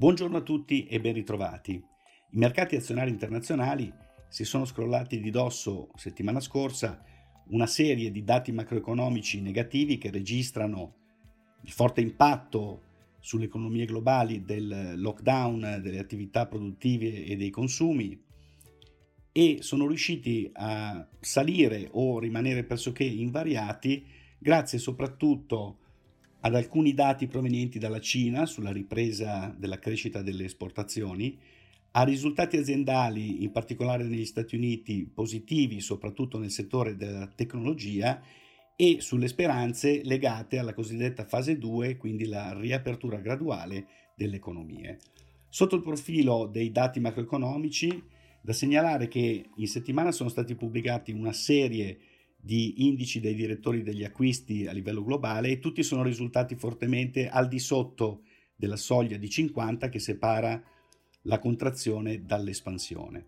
Buongiorno a tutti e ben ritrovati. I mercati azionari internazionali si sono scrollati di dosso settimana scorsa una serie di dati macroeconomici negativi che registrano il forte impatto sulle economie globali del lockdown delle attività produttive e dei consumi e sono riusciti a salire o rimanere pressoché invariati grazie soprattutto ad alcuni dati provenienti dalla Cina sulla ripresa della crescita delle esportazioni, a risultati aziendali, in particolare negli Stati Uniti, positivi soprattutto nel settore della tecnologia e sulle speranze legate alla cosiddetta fase 2, quindi la riapertura graduale delle economie. Sotto il profilo dei dati macroeconomici, da segnalare che in settimana sono stati pubblicati una serie di di indici dei direttori degli acquisti a livello globale e tutti sono risultati fortemente al di sotto della soglia di 50 che separa la contrazione dall'espansione.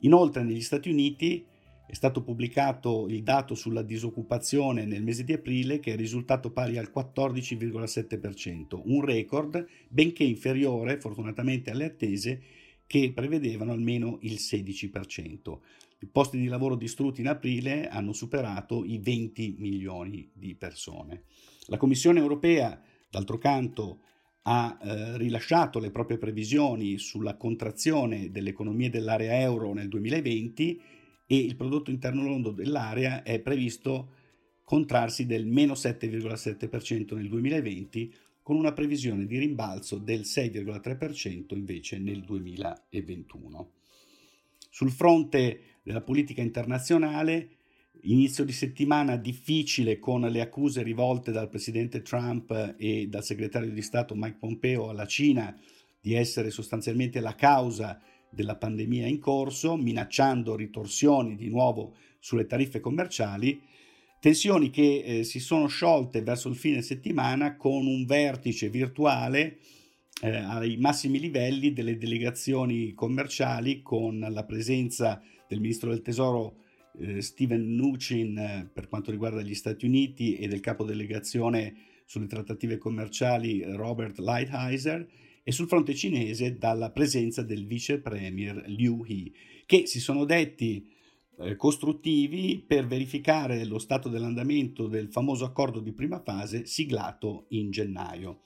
Inoltre negli Stati Uniti è stato pubblicato il dato sulla disoccupazione nel mese di aprile che è risultato pari al 14,7%, un record benché inferiore fortunatamente alle attese che prevedevano almeno il 16%. I posti di lavoro distrutti in aprile hanno superato i 20 milioni di persone. La Commissione europea, d'altro canto, ha eh, rilasciato le proprie previsioni sulla contrazione delle economie dell'area euro nel 2020 e il prodotto interno lordo dell'area è previsto contrarsi del meno 7,7% nel 2020 con una previsione di rimbalzo del 6,3% invece nel 2021. Sul fronte della politica internazionale, inizio di settimana difficile con le accuse rivolte dal presidente Trump e dal segretario di Stato Mike Pompeo alla Cina di essere sostanzialmente la causa della pandemia in corso, minacciando ritorsioni di nuovo sulle tariffe commerciali, tensioni che eh, si sono sciolte verso il fine settimana con un vertice virtuale eh, ai massimi livelli delle delegazioni commerciali con la presenza del ministro del tesoro eh, Steven Mnuchin eh, per quanto riguarda gli Stati Uniti e del capo delegazione sulle trattative commerciali Robert Lighthizer e sul fronte cinese dalla presenza del vice premier Liu He che si sono detti eh, costruttivi per verificare lo stato dell'andamento del famoso accordo di prima fase siglato in gennaio.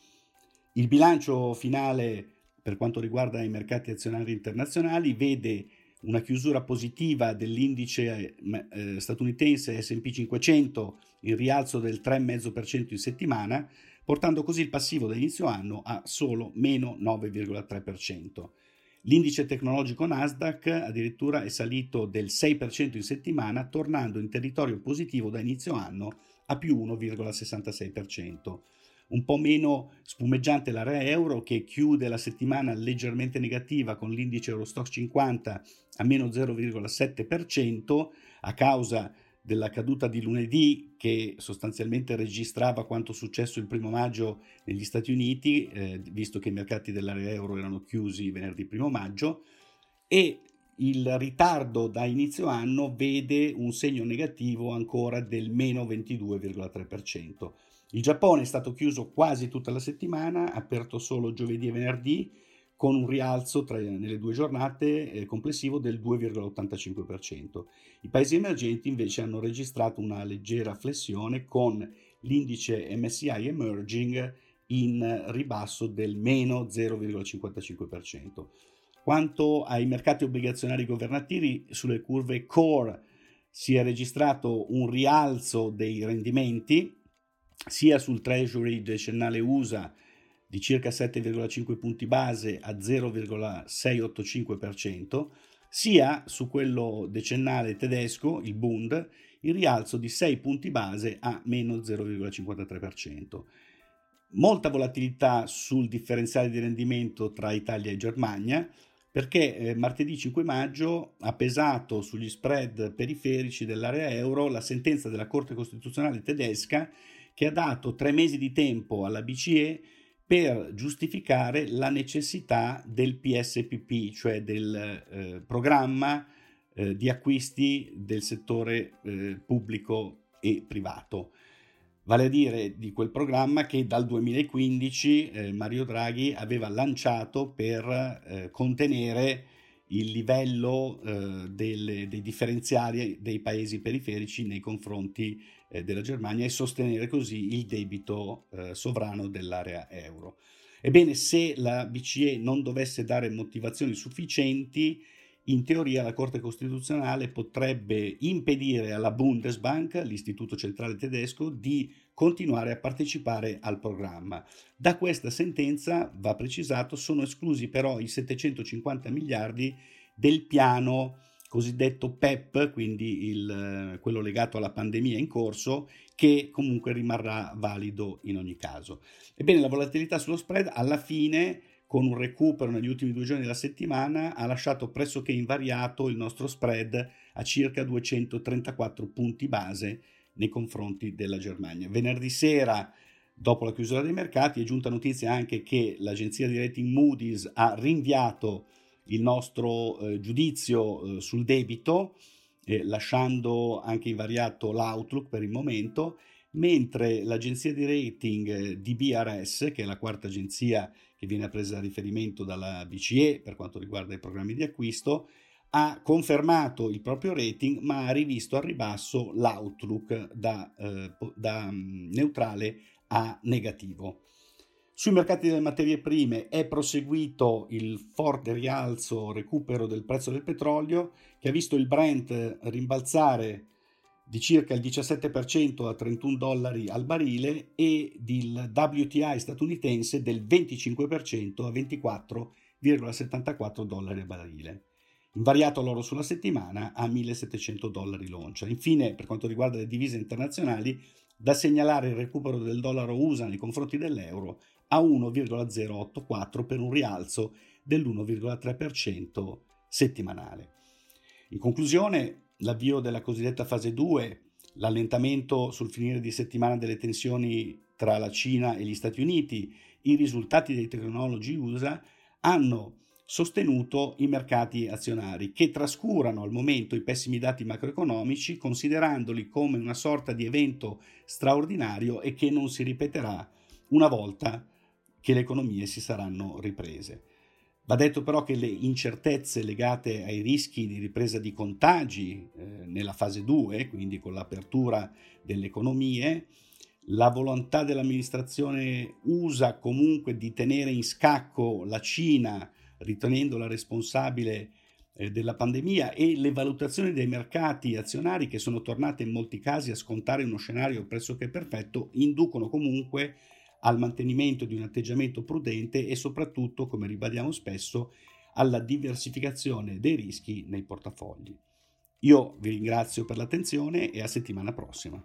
Il bilancio finale per quanto riguarda i mercati azionari internazionali vede una chiusura positiva dell'indice eh, statunitense SP 500 in rialzo del 3,5% in settimana, portando così il passivo da inizio anno a solo meno 9,3%. L'indice tecnologico Nasdaq addirittura è salito del 6% in settimana, tornando in territorio positivo da inizio anno a più 1,66%. Un po' meno spumeggiante l'area euro che chiude la settimana leggermente negativa con l'indice Eurostock 50 a meno 0,7% a causa della caduta di lunedì che sostanzialmente registrava quanto successo il primo maggio negli Stati Uniti, eh, visto che i mercati dell'area euro erano chiusi venerdì primo maggio, e il ritardo da inizio anno vede un segno negativo ancora del meno 22,3%. Il Giappone è stato chiuso quasi tutta la settimana, aperto solo giovedì e venerdì, con un rialzo tra, nelle due giornate eh, complessivo del 2,85%. I paesi emergenti invece hanno registrato una leggera flessione con l'indice MSCI Emerging in ribasso del meno 0,55%. Quanto ai mercati obbligazionari governativi, sulle curve core si è registrato un rialzo dei rendimenti sia sul Treasury decennale USA di circa 7,5 punti base a 0,685%, sia su quello decennale tedesco, il Bund, il rialzo di 6 punti base a meno 0,53%. Molta volatilità sul differenziale di rendimento tra Italia e Germania, perché eh, martedì 5 maggio ha pesato sugli spread periferici dell'area euro la sentenza della Corte Costituzionale tedesca che ha dato tre mesi di tempo alla BCE per giustificare la necessità del PSPP, cioè del eh, programma eh, di acquisti del settore eh, pubblico e privato. vale a dire di quel programma che dal 2015 eh, Mario Draghi aveva lanciato per eh, contenere il livello eh, delle, dei differenziali dei paesi periferici nei confronti della Germania e sostenere così il debito eh, sovrano dell'area euro. Ebbene, se la BCE non dovesse dare motivazioni sufficienti, in teoria la Corte Costituzionale potrebbe impedire alla Bundesbank, l'istituto centrale tedesco, di continuare a partecipare al programma. Da questa sentenza, va precisato, sono esclusi però i 750 miliardi del piano cosiddetto PEP, quindi il, quello legato alla pandemia in corso, che comunque rimarrà valido in ogni caso. Ebbene, la volatilità sullo spread alla fine con un recupero negli ultimi due giorni della settimana, ha lasciato pressoché invariato il nostro spread a circa 234 punti base nei confronti della Germania. Venerdì sera, dopo la chiusura dei mercati, è giunta notizia anche che l'agenzia di rating Moody's ha rinviato il nostro eh, giudizio eh, sul debito, eh, lasciando anche invariato l'outlook per il momento, mentre l'agenzia di rating eh, di BRS, che è la quarta agenzia che viene presa a riferimento dalla BCE per quanto riguarda i programmi di acquisto, ha confermato il proprio rating ma ha rivisto al ribasso l'outlook da, eh, da mm, neutrale a negativo. Sui mercati delle materie prime è proseguito il forte rialzo, recupero del prezzo del petrolio che ha visto il Brent rimbalzare di circa il 17% a 31 dollari al barile e il WTI statunitense del 25% a 24,74 dollari al barile. Invariato l'oro sulla settimana a 1700 dollari l'oncia. Infine, per quanto riguarda le divise internazionali, da segnalare il recupero del dollaro USA nei confronti dell'euro a 1,084 per un rialzo dell'1,3% settimanale. In conclusione, l'avvio della cosiddetta fase 2, l'allentamento sul finire di settimana delle tensioni tra la Cina e gli Stati Uniti, i risultati dei tecnologi USA hanno sostenuto i mercati azionari che trascurano al momento i pessimi dati macroeconomici considerandoli come una sorta di evento straordinario e che non si ripeterà una volta che le economie si saranno riprese. Va detto però che le incertezze legate ai rischi di ripresa di contagi eh, nella fase 2, quindi con l'apertura delle economie, la volontà dell'amministrazione USA comunque di tenere in scacco la Cina, ritenendola responsabile eh, della pandemia, e le valutazioni dei mercati azionari che sono tornate in molti casi a scontare uno scenario pressoché perfetto, inducono comunque al mantenimento di un atteggiamento prudente e soprattutto, come ribadiamo spesso, alla diversificazione dei rischi nei portafogli. Io vi ringrazio per l'attenzione e a settimana prossima.